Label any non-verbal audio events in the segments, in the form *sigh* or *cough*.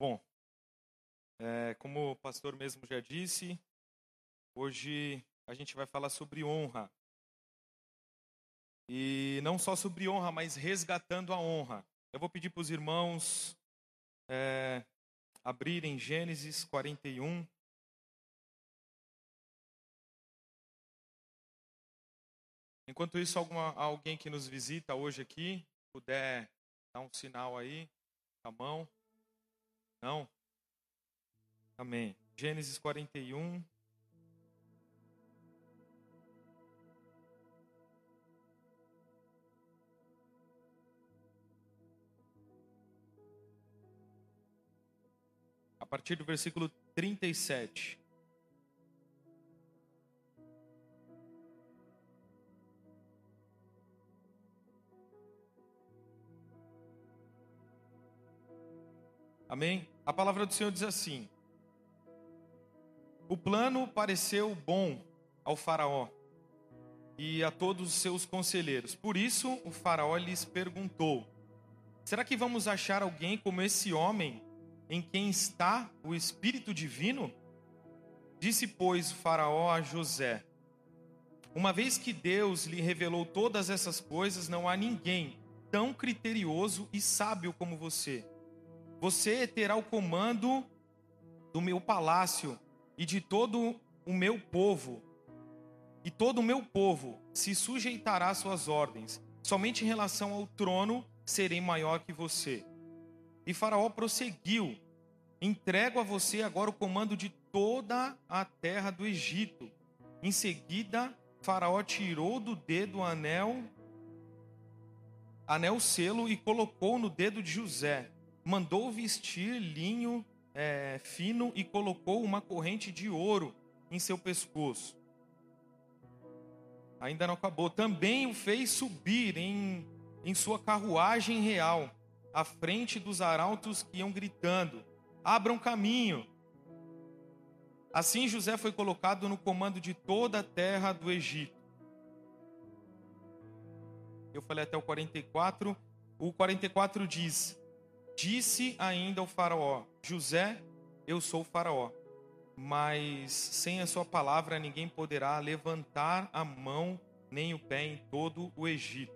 Bom, é, como o pastor mesmo já disse, hoje a gente vai falar sobre honra. E não só sobre honra, mas resgatando a honra. Eu vou pedir para os irmãos é, abrirem Gênesis 41. Enquanto isso, alguma, alguém que nos visita hoje aqui, puder dar um sinal aí, com a mão. Não? Amém. Gênesis 41. A partir do versículo 37. Amém? A palavra do Senhor diz assim: O plano pareceu bom ao Faraó e a todos os seus conselheiros. Por isso, o Faraó lhes perguntou: Será que vamos achar alguém como esse homem em quem está o Espírito Divino? Disse, pois, o Faraó a José: Uma vez que Deus lhe revelou todas essas coisas, não há ninguém tão criterioso e sábio como você. Você terá o comando do meu palácio e de todo o meu povo. E todo o meu povo se sujeitará às suas ordens. Somente em relação ao trono serei maior que você. E Faraó prosseguiu: Entrego a você agora o comando de toda a terra do Egito. Em seguida, Faraó tirou do dedo o anel, anel selo e colocou no dedo de José mandou vestir linho é, fino e colocou uma corrente de ouro em seu pescoço. Ainda não acabou. Também o fez subir em, em sua carruagem real, à frente dos arautos que iam gritando: Abram caminho. Assim José foi colocado no comando de toda a terra do Egito. Eu falei até o 44. O 44 diz: Disse ainda ao Faraó: José, eu sou o Faraó, mas sem a sua palavra ninguém poderá levantar a mão nem o pé em todo o Egito.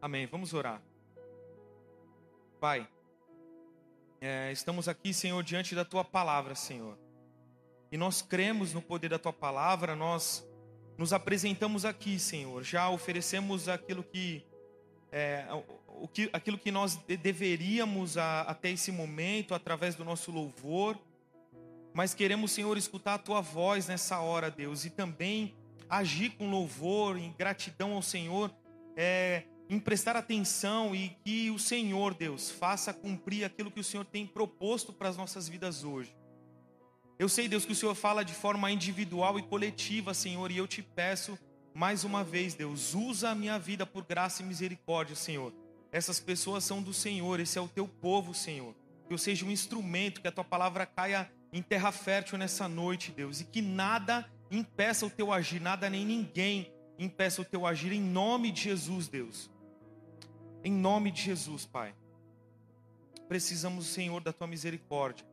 Amém. Vamos orar. Pai, é, estamos aqui, Senhor, diante da tua palavra, Senhor. E nós cremos no poder da tua palavra, nós nos apresentamos aqui, Senhor. Já oferecemos aquilo que é, o que, aquilo que nós deveríamos a, até esse momento, através do nosso louvor, mas queremos, Senhor, escutar a tua voz nessa hora, Deus, e também agir com louvor, em gratidão ao Senhor, é, em prestar atenção e que o Senhor, Deus, faça cumprir aquilo que o Senhor tem proposto para as nossas vidas hoje. Eu sei, Deus, que o Senhor fala de forma individual e coletiva, Senhor, e eu te peço mais uma vez, Deus, usa a minha vida por graça e misericórdia, Senhor essas pessoas são do Senhor, esse é o teu povo, Senhor. Que eu seja um instrumento, que a tua palavra caia em terra fértil nessa noite, Deus, e que nada impeça o teu agir, nada nem ninguém impeça o teu agir, em nome de Jesus, Deus. Em nome de Jesus, Pai. Precisamos, Senhor, da tua misericórdia,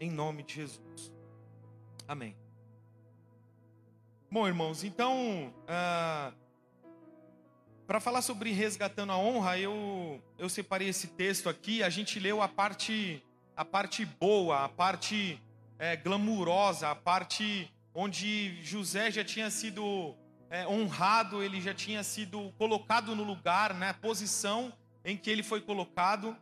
em nome de Jesus. Amém. Bom, irmãos, então. Uh para falar sobre resgatando a honra, eu, eu separei esse texto aqui. A gente leu a parte, a parte boa, a parte é, glamurosa, a parte onde José já tinha sido é, honrado, ele já tinha sido colocado no lugar, né, posição em que ele foi colocado.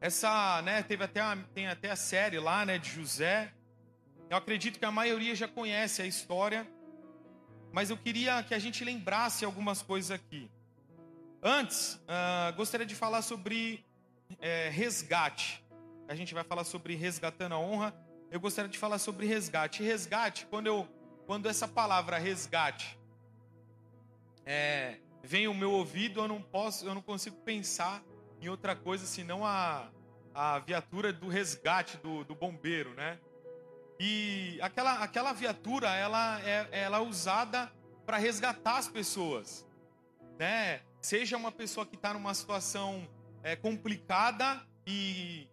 Essa, né, teve até tem até a série lá, né, de José. Eu acredito que a maioria já conhece a história mas eu queria que a gente lembrasse algumas coisas aqui. Antes, uh, gostaria de falar sobre é, resgate. A gente vai falar sobre resgatando a honra. Eu gostaria de falar sobre resgate. Resgate, quando eu, quando essa palavra resgate é, vem ao meu ouvido, eu não posso, eu não consigo pensar em outra coisa senão a, a viatura do resgate do, do bombeiro, né? E aquela, aquela viatura, ela é, ela é usada para resgatar as pessoas, né? Seja uma pessoa que está numa situação é, complicada e,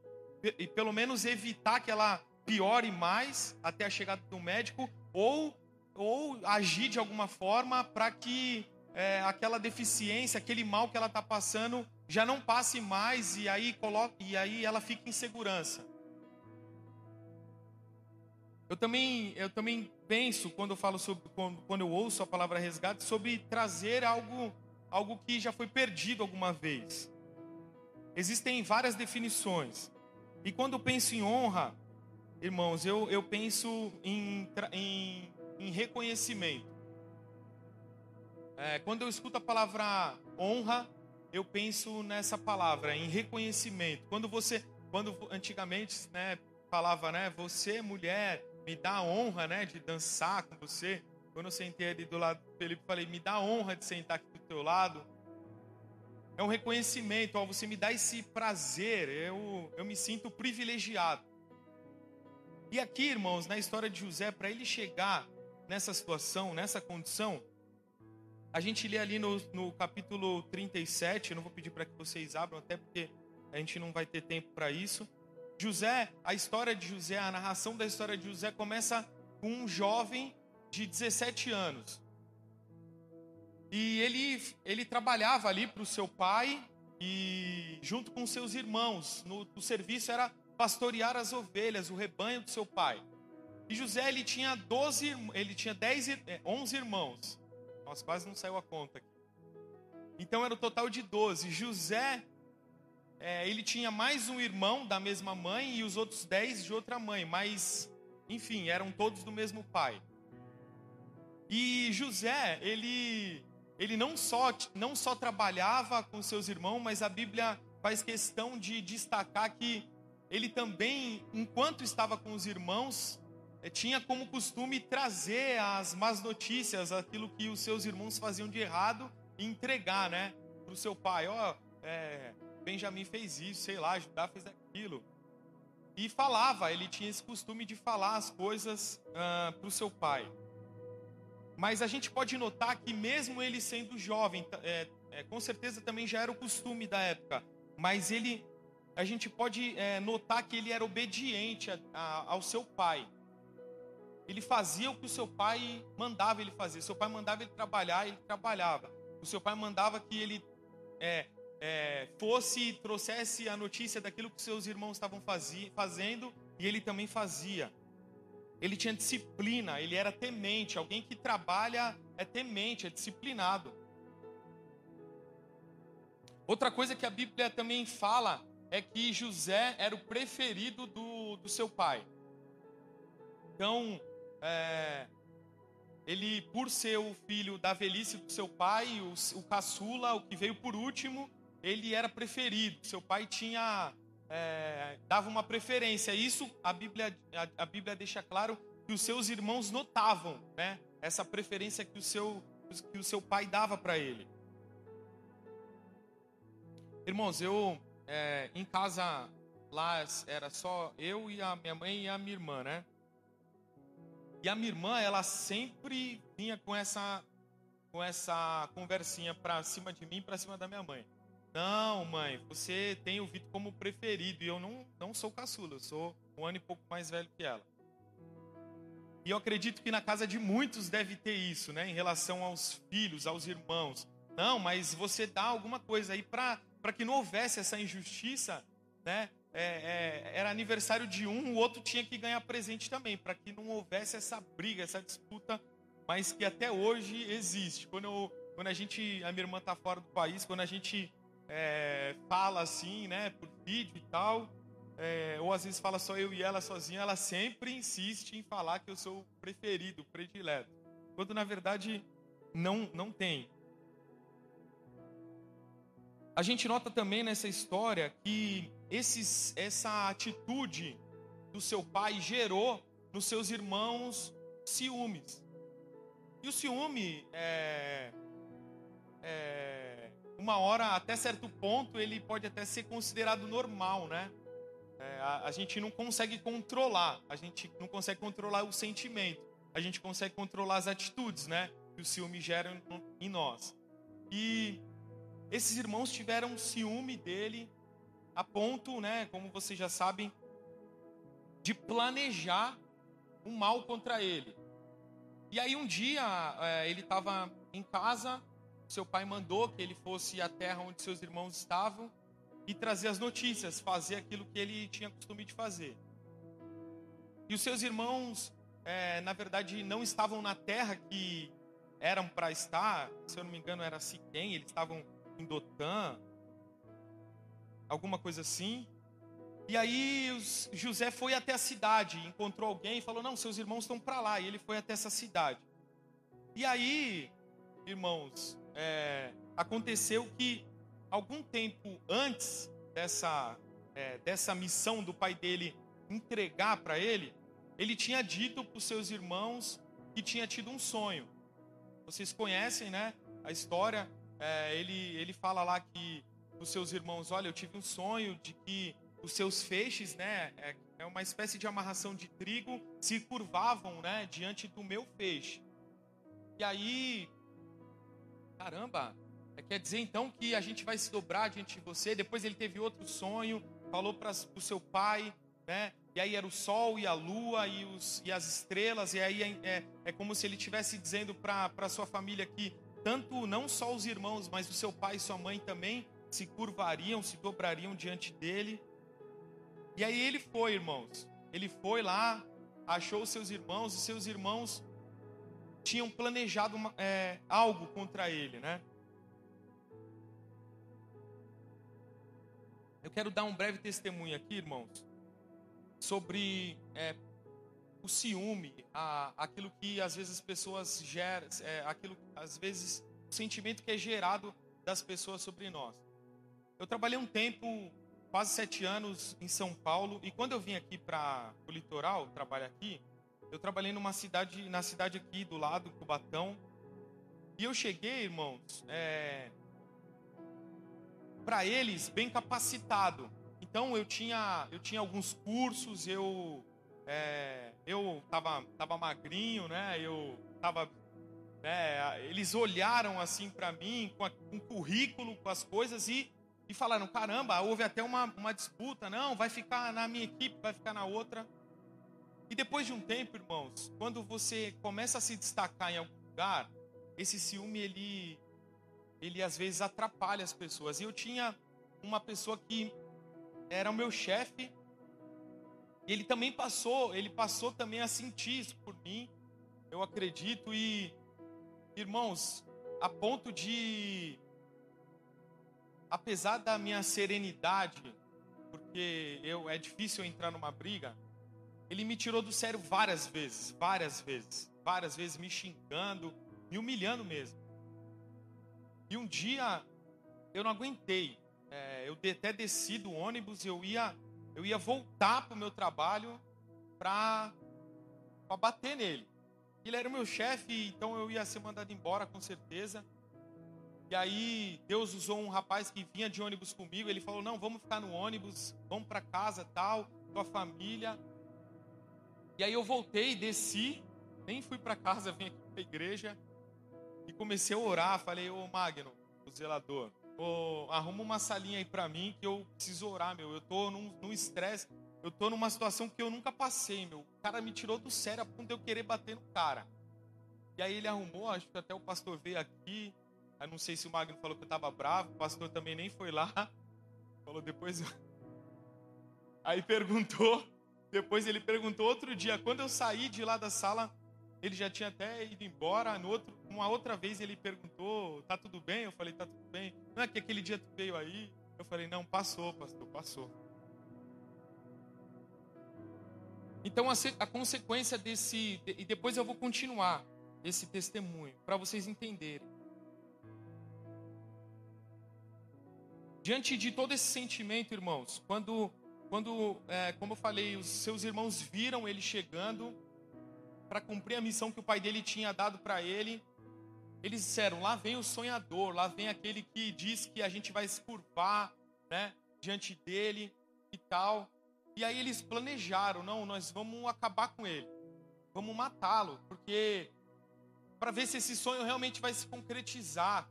e pelo menos evitar que ela piore mais até a chegada do médico, ou, ou agir de alguma forma para que é, aquela deficiência, aquele mal que ela está passando já não passe mais e aí, coloca, e aí ela fica em segurança. Eu também, eu também penso, quando eu falo sobre, quando, quando eu ouço a palavra resgate, sobre trazer algo, algo que já foi perdido alguma vez. Existem várias definições. E quando eu penso em honra, irmãos, eu, eu penso em, em, em reconhecimento. É, quando eu escuto a palavra honra, eu penso nessa palavra, em reconhecimento. Quando você, quando antigamente, né, falava, né, você mulher, me dá a honra, né, de dançar com você. Quando eu sentei ali do lado do Felipe, falei, me dá a honra de sentar aqui do teu lado. É um reconhecimento, ó, você me dá esse prazer, eu, eu me sinto privilegiado. E aqui, irmãos, na história de José, para ele chegar nessa situação, nessa condição, a gente lê ali no, no capítulo 37, eu não vou pedir para que vocês abram, até porque a gente não vai ter tempo para isso. José, a história de José, a narração da história de José começa com um jovem de 17 anos. E ele, ele trabalhava ali para o seu pai e junto com seus irmãos. No, o serviço era pastorear as ovelhas, o rebanho do seu pai. E José ele tinha 12, ele tinha 10, 11 é, irmãos. Nossa, quase não saiu a conta aqui. Então era o total de 12. José é, ele tinha mais um irmão da mesma mãe e os outros dez de outra mãe, mas, enfim, eram todos do mesmo pai. E José, ele, ele não, só, não só trabalhava com seus irmãos, mas a Bíblia faz questão de destacar que ele também, enquanto estava com os irmãos, é, tinha como costume trazer as más notícias, aquilo que os seus irmãos faziam de errado, e entregar, né, para o seu pai. Ó, oh, é, Benjamim fez isso, sei lá, Judá fez aquilo. E falava, ele tinha esse costume de falar as coisas ah, para o seu pai. Mas a gente pode notar que, mesmo ele sendo jovem, é, é, com certeza também já era o costume da época, mas ele, a gente pode é, notar que ele era obediente a, a, ao seu pai. Ele fazia o que o seu pai mandava ele fazer. Seu pai mandava ele trabalhar, ele trabalhava. O seu pai mandava que ele é, é, fosse trouxesse a notícia daquilo que seus irmãos estavam fazendo e ele também fazia. Ele tinha disciplina, ele era temente. Alguém que trabalha é temente, é disciplinado. Outra coisa que a Bíblia também fala é que José era o preferido do, do seu pai. Então, é, ele, por ser o filho da velhice do seu pai, o, o caçula, o que veio por último, ele era preferido. Seu pai tinha é, dava uma preferência. Isso a Bíblia a, a, Bíblia deixa claro que os seus irmãos notavam, né? Essa preferência que o seu que o seu pai dava para ele. Irmãos, eu é, em casa lá era só eu e a minha mãe e a minha irmã, né? E a minha irmã, ela sempre vinha com essa com essa conversinha para cima de mim, para cima da minha mãe. Não, mãe, você tem o Vitor como preferido. E eu não, não sou caçula, eu sou um ano e pouco mais velho que ela. E eu acredito que na casa de muitos deve ter isso, né? Em relação aos filhos, aos irmãos. Não, mas você dá alguma coisa aí para que não houvesse essa injustiça, né? É, é, era aniversário de um, o outro tinha que ganhar presente também, para que não houvesse essa briga, essa disputa, mas que até hoje existe. Quando, eu, quando a gente, a minha irmã está fora do país, quando a gente é, fala assim, né, por vídeo e tal, é, ou às vezes fala só eu e ela sozinha, ela sempre insiste em falar que eu sou o preferido, o predileto. Quando na verdade não, não tem. A gente nota também nessa história que esses, essa atitude do seu pai gerou nos seus irmãos ciúmes. E o ciúme é, é uma hora, até certo ponto, ele pode até ser considerado normal, né? É, a, a, gente não consegue controlar, a gente não consegue controlar o sentimento, a gente consegue controlar as atitudes, né? Que o ciúme gera em nós. E esses irmãos tiveram ciúme dele a ponto, né, como vocês já sabem, de planejar um mal contra ele. E aí um dia é, ele estava em casa, seu pai mandou que ele fosse à terra onde seus irmãos estavam e trazer as notícias, fazer aquilo que ele tinha costume de fazer. E os seus irmãos, é, na verdade, não estavam na terra que eram para estar, se eu não me engano era Siquém, eles estavam em Dotã, alguma coisa assim. E aí os, José foi até a cidade, encontrou alguém e falou: Não, seus irmãos estão para lá. E ele foi até essa cidade. E aí, irmãos, é, aconteceu que algum tempo antes dessa, é, dessa missão do pai dele entregar para ele, ele tinha dito para os seus irmãos que tinha tido um sonho. Vocês conhecem, né? A história. É, ele, ele fala lá que os seus irmãos, olha, eu tive um sonho de que os seus feixes, né? É, é uma espécie de amarração de trigo, se curvavam, né? Diante do meu feixe. E aí, caramba, é, quer dizer então que a gente vai se dobrar diante de você. Depois ele teve outro sonho, falou para o seu pai, né? E aí era o sol e a lua e, os, e as estrelas, e aí é, é, é como se ele estivesse dizendo para sua família que tanto não só os irmãos, mas o seu pai e sua mãe também se curvariam, se dobrariam diante dele. E aí ele foi, irmãos. Ele foi lá, achou seus irmãos, e seus irmãos tinham planejado uma, é, algo contra ele, né? Eu quero dar um breve testemunho aqui, irmãos sobre é, o ciúme, a, aquilo que às vezes as pessoas geram, é, aquilo, às vezes, o sentimento que é gerado das pessoas sobre nós. Eu trabalhei um tempo, quase sete anos, em São Paulo, e quando eu vim aqui para o litoral, trabalho aqui, eu trabalhei numa cidade, na cidade aqui do lado, Cubatão, e eu cheguei, irmãos, é, para eles bem capacitado. Então eu tinha, eu tinha alguns cursos, eu é, eu tava, tava magrinho, né? Eu tava, né? Eles olharam assim para mim com, a, com currículo, com as coisas e e falaram: caramba, houve até uma, uma disputa, não, vai ficar na minha equipe, vai ficar na outra. E depois de um tempo, irmãos, quando você começa a se destacar em algum lugar, esse ciúme ele ele às vezes atrapalha as pessoas. E eu tinha uma pessoa que era o meu chefe. E ele também passou, ele passou também a sentir isso por mim. Eu acredito e irmãos, a ponto de apesar da minha serenidade, porque eu é difícil entrar numa briga, ele me tirou do sério várias vezes, várias vezes, várias vezes me xingando, me humilhando mesmo. E um dia eu não aguentei é, eu até desci do ônibus, eu ia, eu ia voltar para o meu trabalho para bater nele. Ele era o meu chefe, então eu ia ser mandado embora com certeza. E aí Deus usou um rapaz que vinha de ônibus comigo. Ele falou: não, vamos ficar no ônibus, vamos para casa, tal, com a família. E aí eu voltei, desci, nem fui para casa, vim aqui para a igreja e comecei a orar. Falei: ô Magno, o zelador, oh, arruma uma salinha aí para mim que eu preciso orar, meu. Eu tô num estresse, eu tô numa situação que eu nunca passei, meu. O cara me tirou do sério a ponto de eu querer bater no cara. E aí ele arrumou, acho que até o pastor veio aqui. Eu não sei se o Magno falou que eu tava bravo, o pastor também nem foi lá. *laughs* Falou depois. *laughs* Aí perguntou, depois ele perguntou outro dia, quando eu saí de lá da sala, ele já tinha até ido embora. No outro, uma outra vez ele perguntou: tá tudo bem? Eu falei: tá tudo bem. Não é que aquele dia tu veio aí? Eu falei: não, passou, pastor, passou. Então a, a consequência desse. E depois eu vou continuar esse testemunho, para vocês entenderem. Diante de todo esse sentimento, irmãos, quando, quando é, como eu falei, os seus irmãos viram ele chegando, para cumprir a missão que o pai dele tinha dado para ele. Eles disseram: lá vem o sonhador, lá vem aquele que diz que a gente vai se curvar né, diante dele e tal. E aí eles planejaram: não, nós vamos acabar com ele, vamos matá-lo, porque para ver se esse sonho realmente vai se concretizar.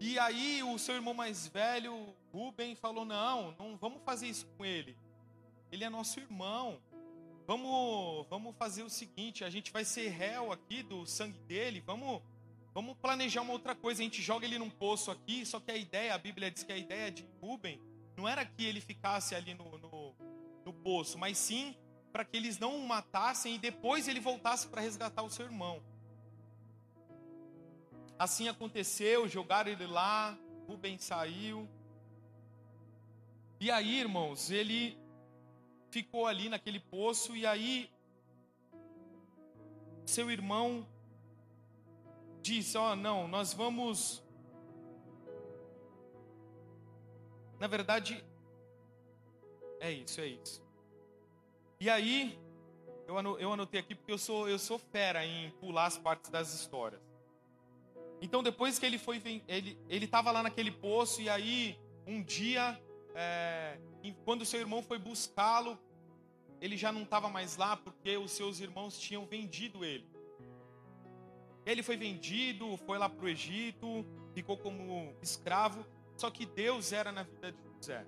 E aí o seu irmão mais velho, Rubem, falou: Não, não vamos fazer isso com ele. Ele é nosso irmão. Vamos, vamos fazer o seguinte: a gente vai ser réu aqui do sangue dele. Vamos, vamos planejar uma outra coisa. A gente joga ele num poço aqui. Só que a ideia, a Bíblia diz que a ideia de Rubem não era que ele ficasse ali no, no, no poço, mas sim para que eles não o matassem e depois ele voltasse para resgatar o seu irmão. Assim aconteceu, jogaram ele lá, Rubem saiu. E aí, irmãos, ele ficou ali naquele poço e aí seu irmão disse: "Ó, oh, não, nós vamos Na verdade é isso, é isso. E aí eu anotei aqui porque eu sou eu sou fera em pular as partes das histórias. Então depois que ele foi ele estava lá naquele poço e aí um dia é, quando seu irmão foi buscá-lo ele já não estava mais lá porque os seus irmãos tinham vendido ele. Ele foi vendido, foi lá para o Egito, ficou como escravo. Só que Deus era na vida de José.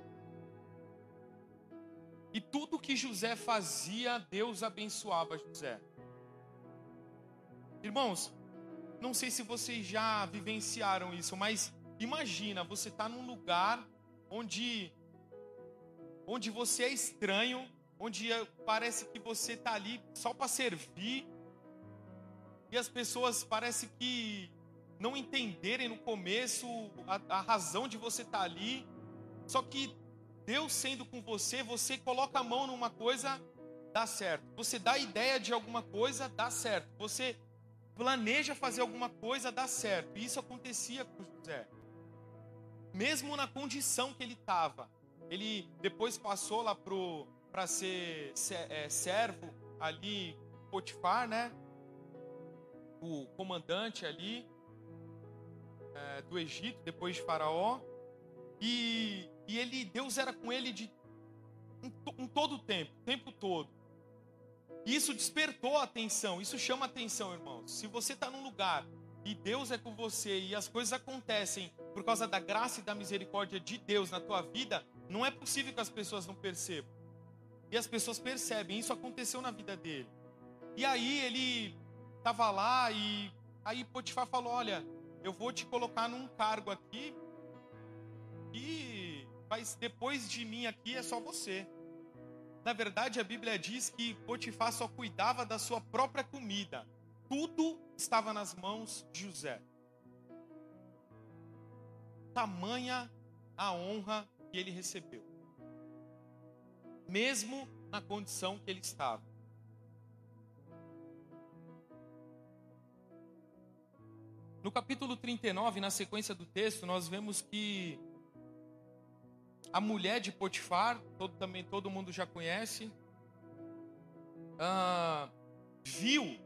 E tudo que José fazia, Deus abençoava José. Irmãos, não sei se vocês já vivenciaram isso, mas imagina, você está num lugar onde onde você é estranho, onde parece que você está ali só para servir, e as pessoas parece que não entenderem no começo a, a razão de você estar tá ali, só que Deus sendo com você, você coloca a mão numa coisa, dá certo. Você dá ideia de alguma coisa, dá certo. Você planeja fazer alguma coisa, dá certo. E isso acontecia com José. Mesmo na condição que ele estava. Ele depois passou lá para ser é, servo ali, Potifar, né? O comandante ali é, do Egito, depois de Faraó. E, e ele, Deus era com ele de, em, em todo o tempo, o tempo todo. Isso despertou a atenção, isso chama atenção, irmãos. Se você está num lugar e Deus é com você e as coisas acontecem por causa da graça e da misericórdia de Deus na tua vida, não é possível que as pessoas não percebam. E as pessoas percebem, isso aconteceu na vida dele. E aí ele estava lá e aí Potifar falou: Olha, eu vou te colocar num cargo aqui e mas depois de mim aqui é só você. Na verdade, a Bíblia diz que Potifar só cuidava da sua própria comida. Tudo estava nas mãos de José. Tamanha a honra que ele recebeu. Mesmo na condição que ele estava. No capítulo 39, na sequência do texto, nós vemos que a mulher de Potifar, todo, também todo mundo já conhece, ah, viu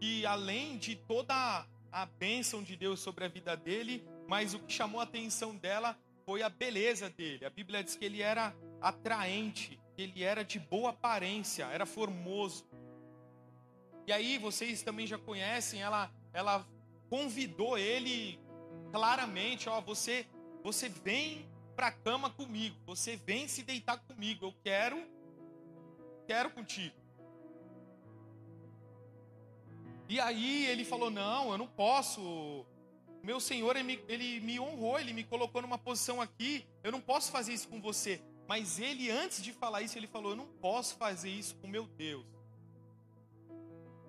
que além de toda a bênção de Deus sobre a vida dele, mas o que chamou a atenção dela foi a beleza dele. A Bíblia diz que ele era atraente, que ele era de boa aparência, era formoso. E aí vocês também já conhecem, ela, ela convidou ele claramente, ó, você, você vem para cama comigo. Você vem se deitar comigo. Eu quero, quero contigo. E aí ele falou: Não, eu não posso. Meu Senhor, ele me, ele me honrou, ele me colocou numa posição aqui. Eu não posso fazer isso com você. Mas ele, antes de falar isso, ele falou: Eu não posso fazer isso com meu Deus.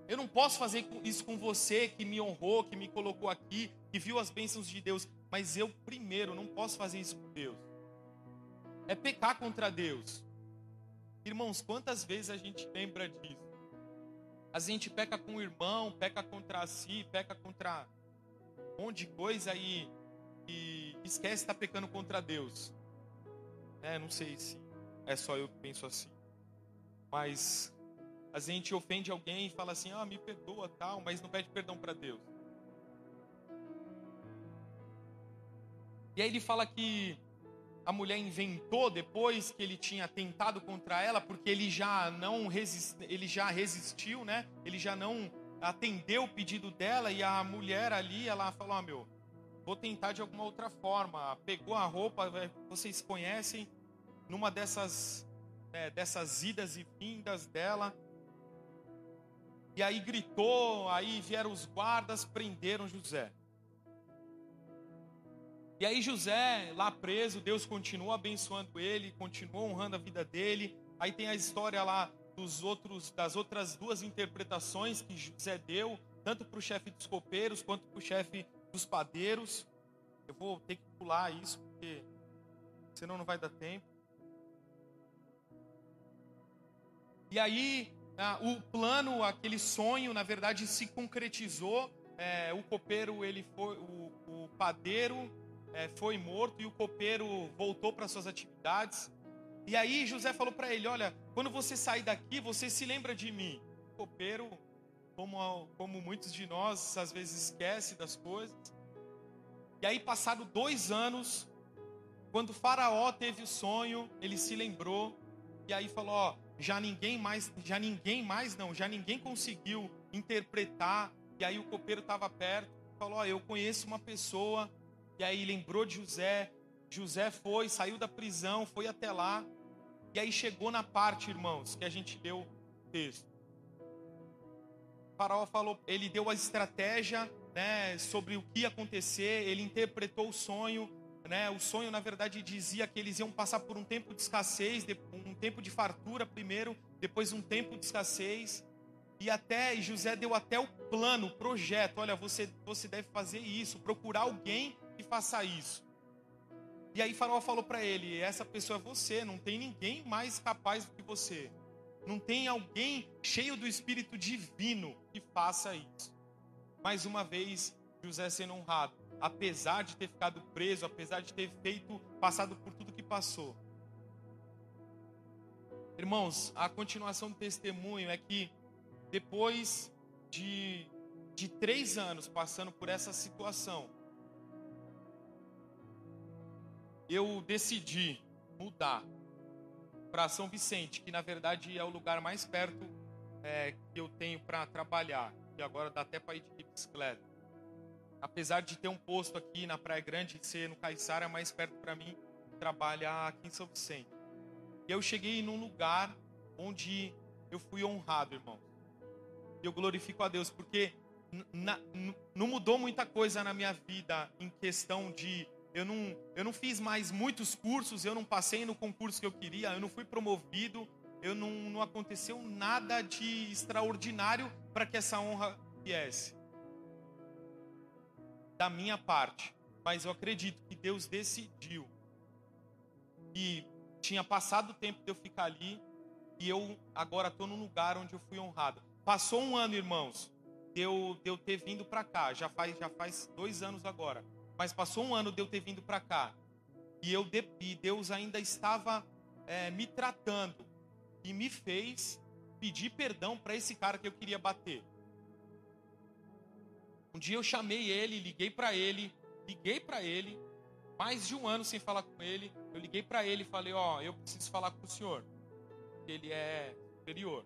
Eu não posso fazer isso com você que me honrou, que me colocou aqui, que viu as bênçãos de Deus. Mas eu primeiro não posso fazer isso com Deus. É pecar contra Deus. Irmãos, quantas vezes a gente lembra disso? A gente peca com o irmão, peca contra si, peca contra um monte de coisa e, e esquece de estar tá pecando contra Deus. É, não sei se é só eu que penso assim. Mas a gente ofende alguém e fala assim: ah, me perdoa, tal, mas não pede perdão para Deus. E aí ele fala que a mulher inventou depois que ele tinha tentado contra ela, porque ele já não resist, ele já resistiu, né? Ele já não atendeu o pedido dela e a mulher ali, ela falou: ah, meu, vou tentar de alguma outra forma. Pegou a roupa, é, vocês conhecem, numa dessas, é, dessas idas e vindas dela. E aí gritou, aí vieram os guardas, prenderam José. E aí José, lá preso, Deus continuou abençoando ele, continuou honrando a vida dele. Aí tem a história lá dos outros, das outras duas interpretações que José deu, tanto para o chefe dos copeiros quanto para o chefe dos padeiros. Eu vou ter que pular isso, porque senão não vai dar tempo. E aí, o plano, aquele sonho, na verdade, se concretizou. É, o copeiro, ele foi, o, o padeiro é, foi morto e o copeiro voltou para suas atividades. E aí José falou para ele: Olha, quando você sair daqui, você se lembra de mim. O copeiro, como, como muitos de nós, às vezes esquece das coisas. E aí, passaram dois anos, quando Faraó teve o sonho, ele se lembrou e aí falou: Ó, já ninguém mais, já ninguém mais não, já ninguém conseguiu interpretar. E aí o copeiro estava perto, falou: Ó, eu conheço uma pessoa e aí lembrou de José. José foi, saiu da prisão, foi até lá. E aí chegou na parte, irmãos, que a gente leu o texto. O faraó falou, ele deu a estratégia, né, sobre o que ia acontecer, ele interpretou o sonho, né? O sonho na verdade dizia que eles iam passar por um tempo de escassez, um tempo de fartura primeiro, depois um tempo de escassez. E até José deu até o plano, o projeto. Olha, você você deve fazer isso, procurar alguém que faça isso. E aí Faraó falou para ele: essa pessoa é você, não tem ninguém mais capaz do que você. Não tem alguém cheio do espírito divino que faça isso. Mais uma vez, José sendo honrado, apesar de ter ficado preso, apesar de ter feito, passado por tudo que passou. Irmãos, a continuação do testemunho é que depois de, de três anos passando por essa situação, eu decidi mudar para São Vicente, que na verdade é o lugar mais perto é, que eu tenho para trabalhar, e agora dá até para ir de bicicleta. Apesar de ter um posto aqui na Praia Grande, ser no Caiçara, é mais perto para mim trabalhar aqui em São Vicente. E eu cheguei num lugar onde eu fui honrado, irmão. E eu glorifico a Deus, porque não mudou muita coisa na minha vida em questão de eu não, eu não fiz mais muitos cursos, eu não passei no concurso que eu queria, eu não fui promovido, eu não, não aconteceu nada de extraordinário para que essa honra viesse. Da minha parte. Mas eu acredito que Deus decidiu. E tinha passado o tempo de eu ficar ali. E eu agora estou num lugar onde eu fui honrado. Passou um ano, irmãos, de eu, de eu ter vindo para cá. Já faz, já faz dois anos agora. Mas passou um ano de eu ter vindo para cá. E, eu, e Deus ainda estava é, me tratando. E me fez pedir perdão para esse cara que eu queria bater. Um dia eu chamei ele, liguei para ele, liguei para ele, mais de um ano sem falar com ele. Eu liguei para ele e falei: Ó, oh, eu preciso falar com o senhor. Ele é superior.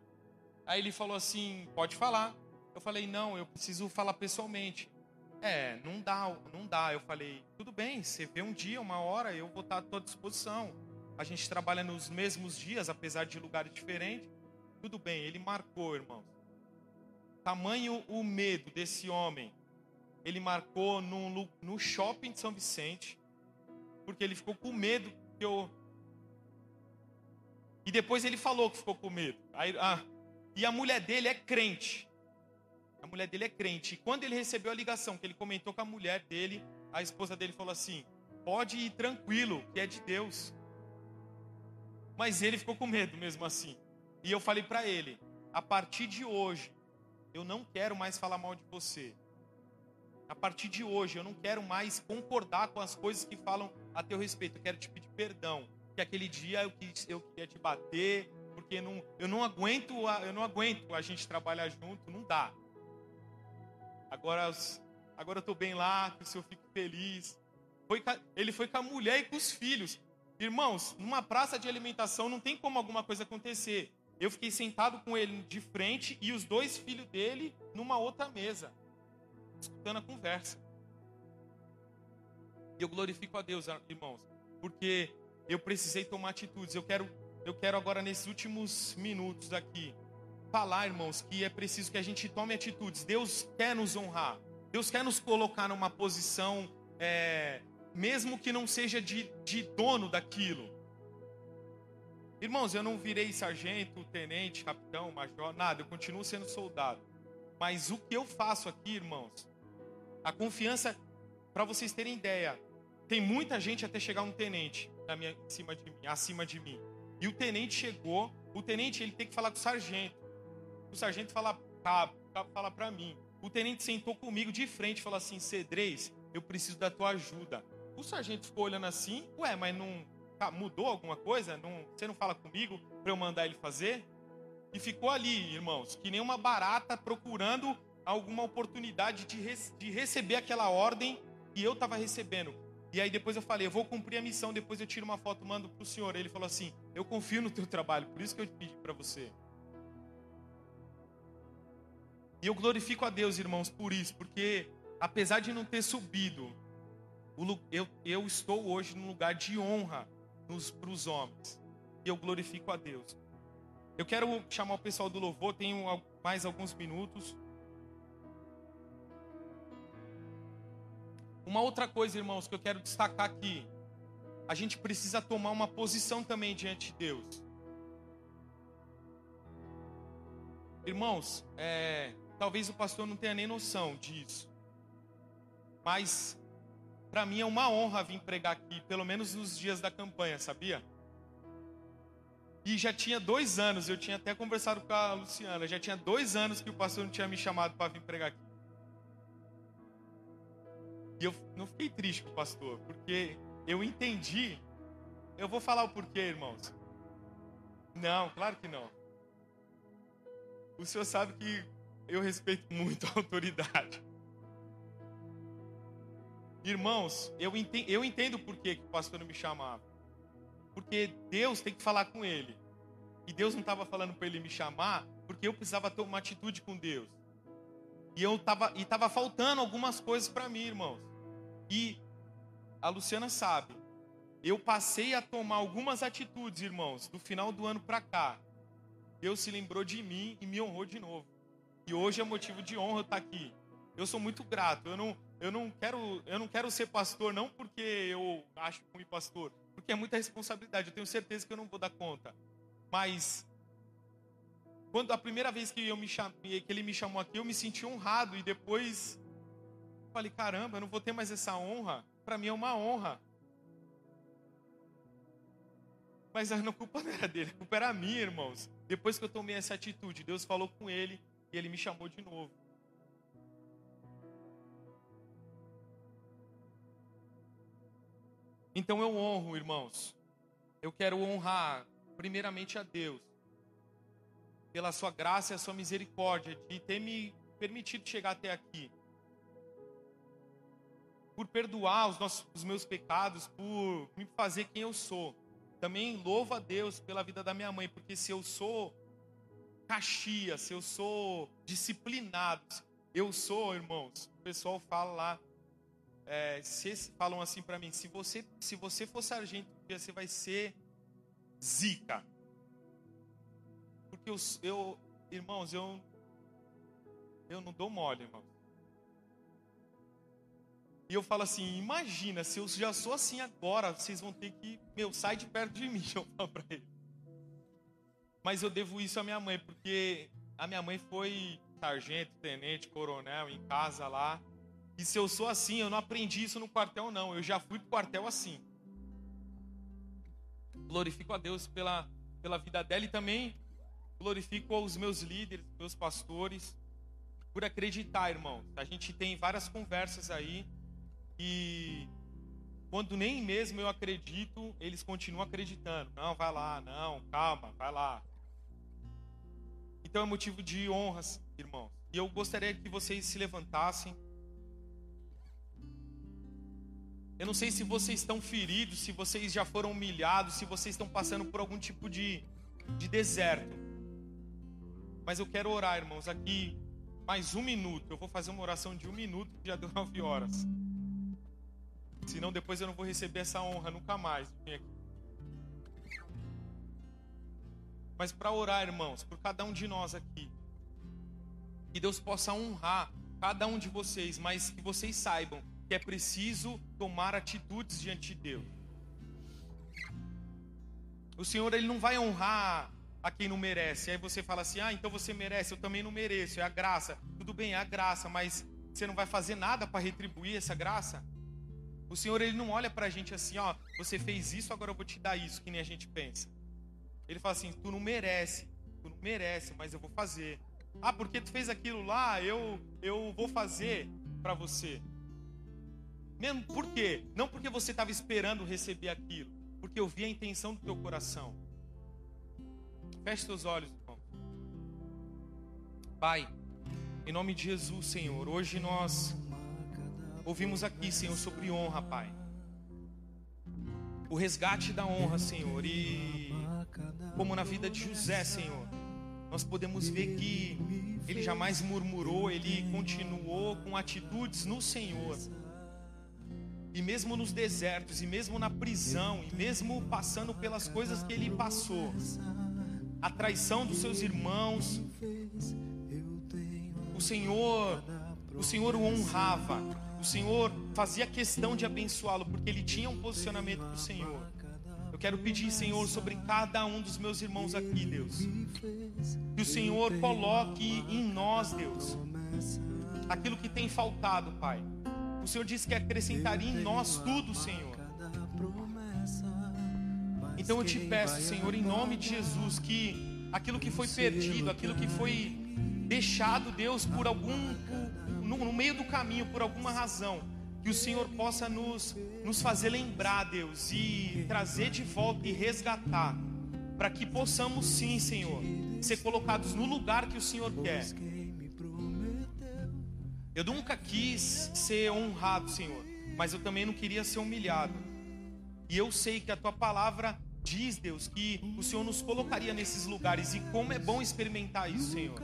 Aí ele falou assim: Pode falar. Eu falei: Não, eu preciso falar pessoalmente. É, não dá, não dá. Eu falei, tudo bem, você vê um dia, uma hora, eu vou estar à tua disposição. A gente trabalha nos mesmos dias, apesar de lugares diferentes. Tudo bem, ele marcou, irmãos. Tamanho o medo desse homem. Ele marcou no, no shopping de São Vicente, porque ele ficou com medo que eu. E depois ele falou que ficou com medo. Aí, ah, e a mulher dele é crente. A mulher dele é crente. E quando ele recebeu a ligação, que ele comentou com a mulher dele, a esposa dele falou assim: pode ir tranquilo, que é de Deus. Mas ele ficou com medo mesmo assim. E eu falei para ele: a partir de hoje, eu não quero mais falar mal de você. A partir de hoje, eu não quero mais concordar com as coisas que falam a teu respeito. Eu quero te pedir perdão. Que aquele dia eu, quis, eu queria te bater, porque não, eu não aguento, eu não aguento a gente trabalhar junto, não dá. Agora, agora eu estou bem lá, que o senhor fique feliz. Foi, ele foi com a mulher e com os filhos. Irmãos, numa praça de alimentação não tem como alguma coisa acontecer. Eu fiquei sentado com ele de frente e os dois filhos dele numa outra mesa, escutando a conversa. E eu glorifico a Deus, irmãos, porque eu precisei tomar atitudes. Eu quero, eu quero agora nesses últimos minutos aqui falar, irmãos, que é preciso que a gente tome atitudes. Deus quer nos honrar. Deus quer nos colocar numa posição, é, mesmo que não seja de, de dono daquilo. Irmãos, eu não virei sargento, tenente, capitão, major, nada. Eu continuo sendo soldado. Mas o que eu faço aqui, irmãos, a confiança, para vocês terem ideia, tem muita gente até chegar um tenente na minha, em cima de mim, acima de mim. E o tenente chegou, o tenente ele tem que falar com o sargento. O sargento fala cabo, o cabo fala para mim. O tenente sentou comigo de frente e falou assim: Cedrez, eu preciso da tua ajuda. O sargento ficou olhando assim, ué, mas não tá, mudou alguma coisa? Não, você não fala comigo para eu mandar ele fazer? E ficou ali, irmãos, que nem uma barata procurando alguma oportunidade de, de receber aquela ordem que eu estava recebendo. E aí depois eu falei, eu vou cumprir a missão, depois eu tiro uma foto, mando para o senhor. Ele falou assim, eu confio no teu trabalho, por isso que eu pedi para você. E eu glorifico a Deus, irmãos, por isso, porque apesar de não ter subido, eu, eu estou hoje num lugar de honra para os homens. E eu glorifico a Deus. Eu quero chamar o pessoal do louvor, tenho mais alguns minutos. Uma outra coisa, irmãos, que eu quero destacar aqui. A gente precisa tomar uma posição também diante de Deus. Irmãos, é, talvez o pastor não tenha nem noção disso. Mas, para mim é uma honra vir pregar aqui, pelo menos nos dias da campanha, sabia? E já tinha dois anos, eu tinha até conversado com a Luciana, já tinha dois anos que o pastor não tinha me chamado para vir pregar aqui. E eu não fiquei triste com o pastor, porque eu entendi. Eu vou falar o porquê, irmãos. Não, claro que não. O senhor sabe que eu respeito muito a autoridade. Irmãos, eu entendo, eu entendo por que o pastor não me chamava. Porque Deus tem que falar com ele. E Deus não estava falando para ele me chamar, porque eu precisava ter uma atitude com Deus. E eu tava, e tava faltando algumas coisas para mim, irmãos. E a Luciana sabe. Eu passei a tomar algumas atitudes, irmãos, do final do ano para cá. Deus se lembrou de mim e me honrou de novo. E hoje é motivo de honra estar aqui. Eu sou muito grato. Eu não, eu não quero, eu não quero ser pastor não porque eu acho ruim pastor, porque é muita responsabilidade. Eu tenho certeza que eu não vou dar conta. Mas quando a primeira vez que eu me chamei, que ele me chamou aqui, eu me senti honrado e depois Falei, caramba, eu não vou ter mais essa honra. Para mim é uma honra. Mas a culpa não era dele, a culpa era minha, irmãos. Depois que eu tomei essa atitude, Deus falou com ele e ele me chamou de novo. Então eu honro, irmãos. Eu quero honrar, primeiramente, a Deus, pela sua graça e a sua misericórdia, de ter me permitido chegar até aqui por perdoar os, nossos, os meus pecados, por me fazer quem eu sou. Também louvo a Deus pela vida da minha mãe, porque se eu sou caxia, se eu sou disciplinado, eu sou, irmãos, o pessoal fala lá, é, se falam assim para mim, se você, se você for sargento, você vai ser zica. Porque eu, eu irmãos, eu, eu não dou mole, irmãos. E eu falo assim: imagina, se eu já sou assim agora, vocês vão ter que, meu, sai de perto de mim. *laughs* Eu falo para ele. Mas eu devo isso à minha mãe, porque a minha mãe foi sargento, tenente, coronel em casa lá. E se eu sou assim, eu não aprendi isso no quartel, não. Eu já fui pro quartel assim. Glorifico a Deus pela, pela vida dela e também glorifico os meus líderes, meus pastores, por acreditar, irmão. A gente tem várias conversas aí e quando nem mesmo eu acredito, eles continuam acreditando. Não, vai lá, não, calma, vai lá. Então é motivo de honras, irmãos. E eu gostaria que vocês se levantassem. Eu não sei se vocês estão feridos, se vocês já foram humilhados, se vocês estão passando por algum tipo de, de deserto. Mas eu quero orar, irmãos, aqui mais um minuto. Eu vou fazer uma oração de um minuto, que já deu *laughs* nove horas. Senão depois eu não vou receber essa honra nunca mais. aqui. Mas para orar, irmãos, por cada um de nós aqui, que Deus possa honrar cada um de vocês, mas que vocês saibam que é preciso tomar atitudes diante de Deus. O Senhor ele não vai honrar a quem não merece. Aí você fala assim: "Ah, então você merece, eu também não mereço". É a graça. Tudo bem, é a graça, mas você não vai fazer nada para retribuir essa graça? O Senhor ele não olha para a gente assim, ó, você fez isso, agora eu vou te dar isso, que nem a gente pensa. Ele fala assim: tu não merece, tu não merece, mas eu vou fazer. Ah, porque tu fez aquilo lá, eu eu vou fazer para você. Mesmo por quê? Não porque você estava esperando receber aquilo, porque eu vi a intenção do teu coração. Feche seus olhos, irmão. Pai, em nome de Jesus, Senhor, hoje nós ouvimos aqui, Senhor, sobre honra, Pai. O resgate da honra, Senhor, e como na vida de José, Senhor, nós podemos ver que ele jamais murmurou, ele continuou com atitudes no Senhor. E mesmo nos desertos, e mesmo na prisão, e mesmo passando pelas coisas que ele passou, a traição dos seus irmãos, o Senhor, o Senhor o honrava, o Senhor fazia questão de abençoá-lo, porque ele tinha um posicionamento do Senhor. Eu quero pedir, Senhor, sobre cada um dos meus irmãos aqui, Deus. Que o Senhor coloque em nós, Deus, aquilo que tem faltado, Pai. O Senhor disse que acrescentaria em nós tudo, Senhor. Então eu te peço, Senhor, em nome de Jesus, que aquilo que foi perdido, aquilo que foi deixado, Deus, por algum, no, no meio do caminho, por alguma razão, que o Senhor possa nos, nos fazer lembrar, Deus, e trazer de volta e resgatar, para que possamos sim, Senhor, ser colocados no lugar que o Senhor quer. Eu nunca quis ser honrado, Senhor, mas eu também não queria ser humilhado. E eu sei que a tua palavra diz, Deus, que o Senhor nos colocaria nesses lugares e como é bom experimentar isso, Senhor.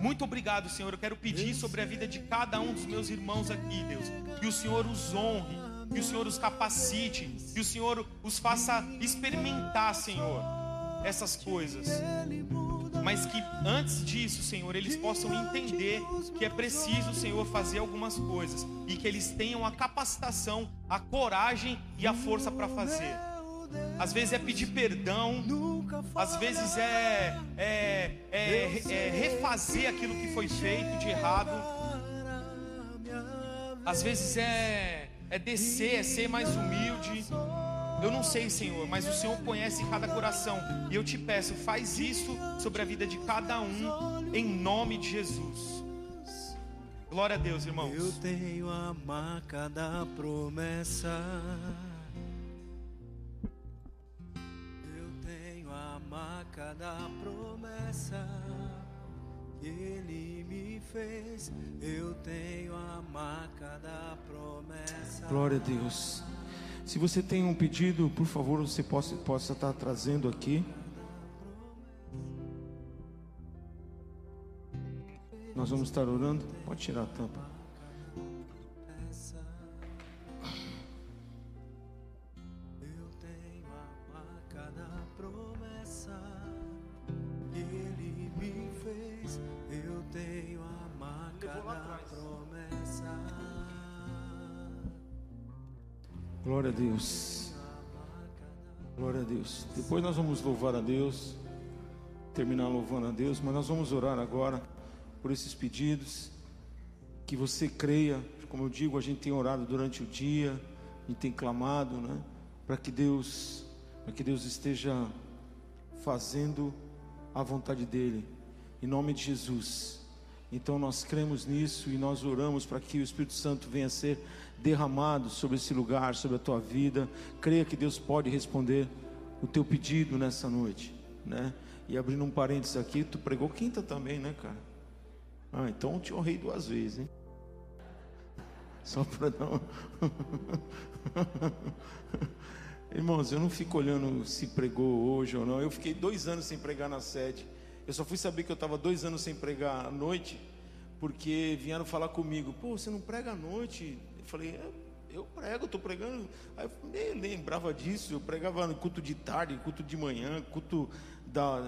Muito obrigado, Senhor. Eu quero pedir sobre a vida de cada um dos meus irmãos aqui, Deus. Que o Senhor os honre, que o Senhor os capacite, que o Senhor os faça experimentar, Senhor, essas coisas. Mas que antes disso, Senhor, eles possam entender que é preciso, Senhor, fazer algumas coisas e que eles tenham a capacitação, a coragem e a força para fazer. Às vezes é pedir perdão, às vezes é, é, é, é refazer aquilo que foi feito de errado, às vezes é, é descer, é ser mais humilde. Eu não sei, Senhor, mas o Senhor conhece cada coração. E eu te peço, faz isso sobre a vida de cada um, em nome de Jesus. Glória a Deus, irmãos. Eu tenho a marca da promessa. A marca da promessa que Ele me fez. Eu tenho a marca da promessa. Glória a Deus. Se você tem um pedido, por favor, você possa, possa estar trazendo aqui. Nós vamos estar orando. Pode tirar a tampa. Glória a Deus. Glória a Deus. Depois nós vamos louvar a Deus, terminar louvando a Deus, mas nós vamos orar agora por esses pedidos. Que você creia, como eu digo, a gente tem orado durante o dia, a gente tem clamado, né? Para que Deus, para que Deus esteja fazendo a vontade dele, em nome de Jesus. Então nós cremos nisso e nós oramos para que o Espírito Santo venha ser derramado sobre esse lugar, sobre a tua vida. Creia que Deus pode responder o teu pedido nessa noite, né? E abrindo um parênteses aqui, tu pregou quinta também, né, cara? Ah, então eu te honrei duas vezes, hein? Só para dar. *laughs* Irmãos, eu não fico olhando se pregou hoje ou não. Eu fiquei dois anos sem pregar na sede. Eu só fui saber que eu estava dois anos sem pregar à noite, porque vieram falar comigo: pô, você não prega à noite? Falei: é, eu prego, estou pregando. Aí eu nem lembrava disso. Eu pregava no culto de tarde, culto de manhã, culto da,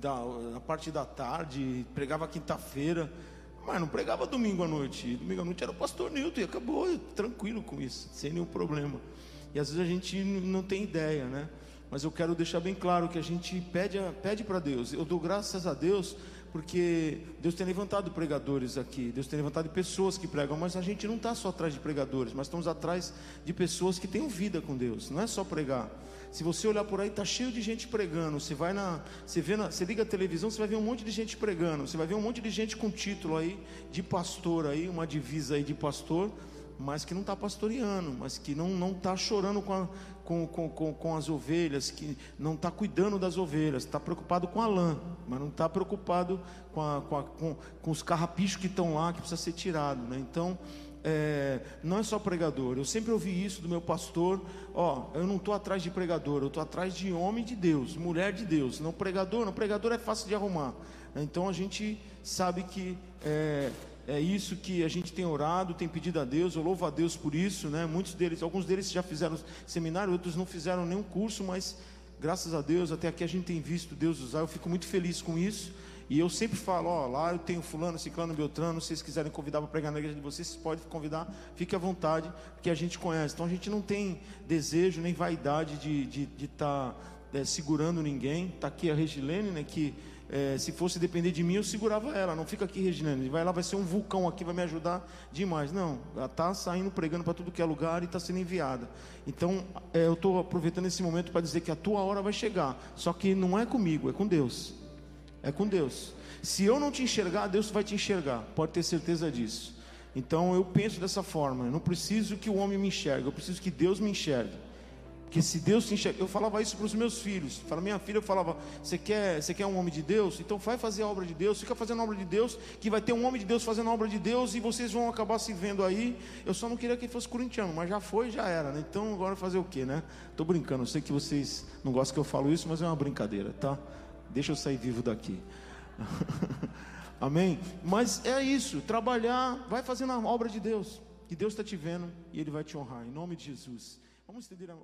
da, da parte da tarde, pregava quinta-feira. Mas não pregava domingo à noite. Domingo à noite era o pastor Newton e acabou, tranquilo com isso, sem nenhum problema. E às vezes a gente não tem ideia, né? Mas eu quero deixar bem claro que a gente pede, pede para Deus. Eu dou graças a Deus porque Deus tem levantado pregadores aqui, Deus tem levantado pessoas que pregam, mas a gente não está só atrás de pregadores, mas estamos atrás de pessoas que têm vida com Deus, não é só pregar. Se você olhar por aí, está cheio de gente pregando. Você vai na, você vê na, você liga a televisão, você vai ver um monte de gente pregando. Você vai ver um monte de gente com título aí de pastor aí, uma divisa aí de pastor, mas que não está pastoreando, mas que não está chorando com, a, com, com, com, as ovelhas, que não está cuidando das ovelhas, está preocupado com a lã, mas não está preocupado com, a, a, com, os carrapichos que estão lá, que precisa ser tirado. Né? Então, é, não é só pregador. Eu sempre ouvi isso do meu pastor. Ó, eu não estou atrás de pregador, eu estou atrás de homem de Deus, mulher de Deus. Não pregador, não pregador é fácil de arrumar. Então a gente sabe que é, é isso que a gente tem orado, tem pedido a Deus, eu louvo a Deus por isso, né? Muitos deles, alguns deles já fizeram seminário, outros não fizeram nenhum curso, mas graças a Deus, até aqui a gente tem visto Deus usar, eu fico muito feliz com isso. E eu sempre falo, ó, lá eu tenho fulano, ciclano, beltrano, se vocês quiserem convidar para pregar na igreja de vocês, vocês podem convidar, fique à vontade, porque a gente conhece. Então a gente não tem desejo nem vaidade de estar de, de tá, é, segurando ninguém. Está aqui a Regilene, né, que é, se fosse depender de mim, eu segurava ela. Não fica aqui, Reginane. Vai lá, vai ser um vulcão aqui, vai me ajudar demais. Não, ela está saindo pregando para tudo que é lugar e está sendo enviada. Então, é, eu estou aproveitando esse momento para dizer que a tua hora vai chegar. Só que não é comigo, é com Deus. É com Deus. Se eu não te enxergar, Deus vai te enxergar. Pode ter certeza disso. Então, eu penso dessa forma. Eu não preciso que o homem me enxergue, eu preciso que Deus me enxergue. Porque se Deus te enxerga, eu falava isso para os meus filhos. Para minha filha, eu falava: você quer, você quer um homem de Deus? Então vai fazer a obra de Deus, fica fazendo a obra de Deus, que vai ter um homem de Deus fazendo a obra de Deus e vocês vão acabar se vendo aí. Eu só não queria que ele fosse corintiano, mas já foi, já era, né? Então agora fazer o que, né? Estou brincando, eu sei que vocês não gostam que eu falo isso, mas é uma brincadeira, tá? Deixa eu sair vivo daqui. *laughs* Amém? Mas é isso, trabalhar, vai fazendo a obra de Deus, que Deus está te vendo e Ele vai te honrar, em nome de Jesus. Vamos estender a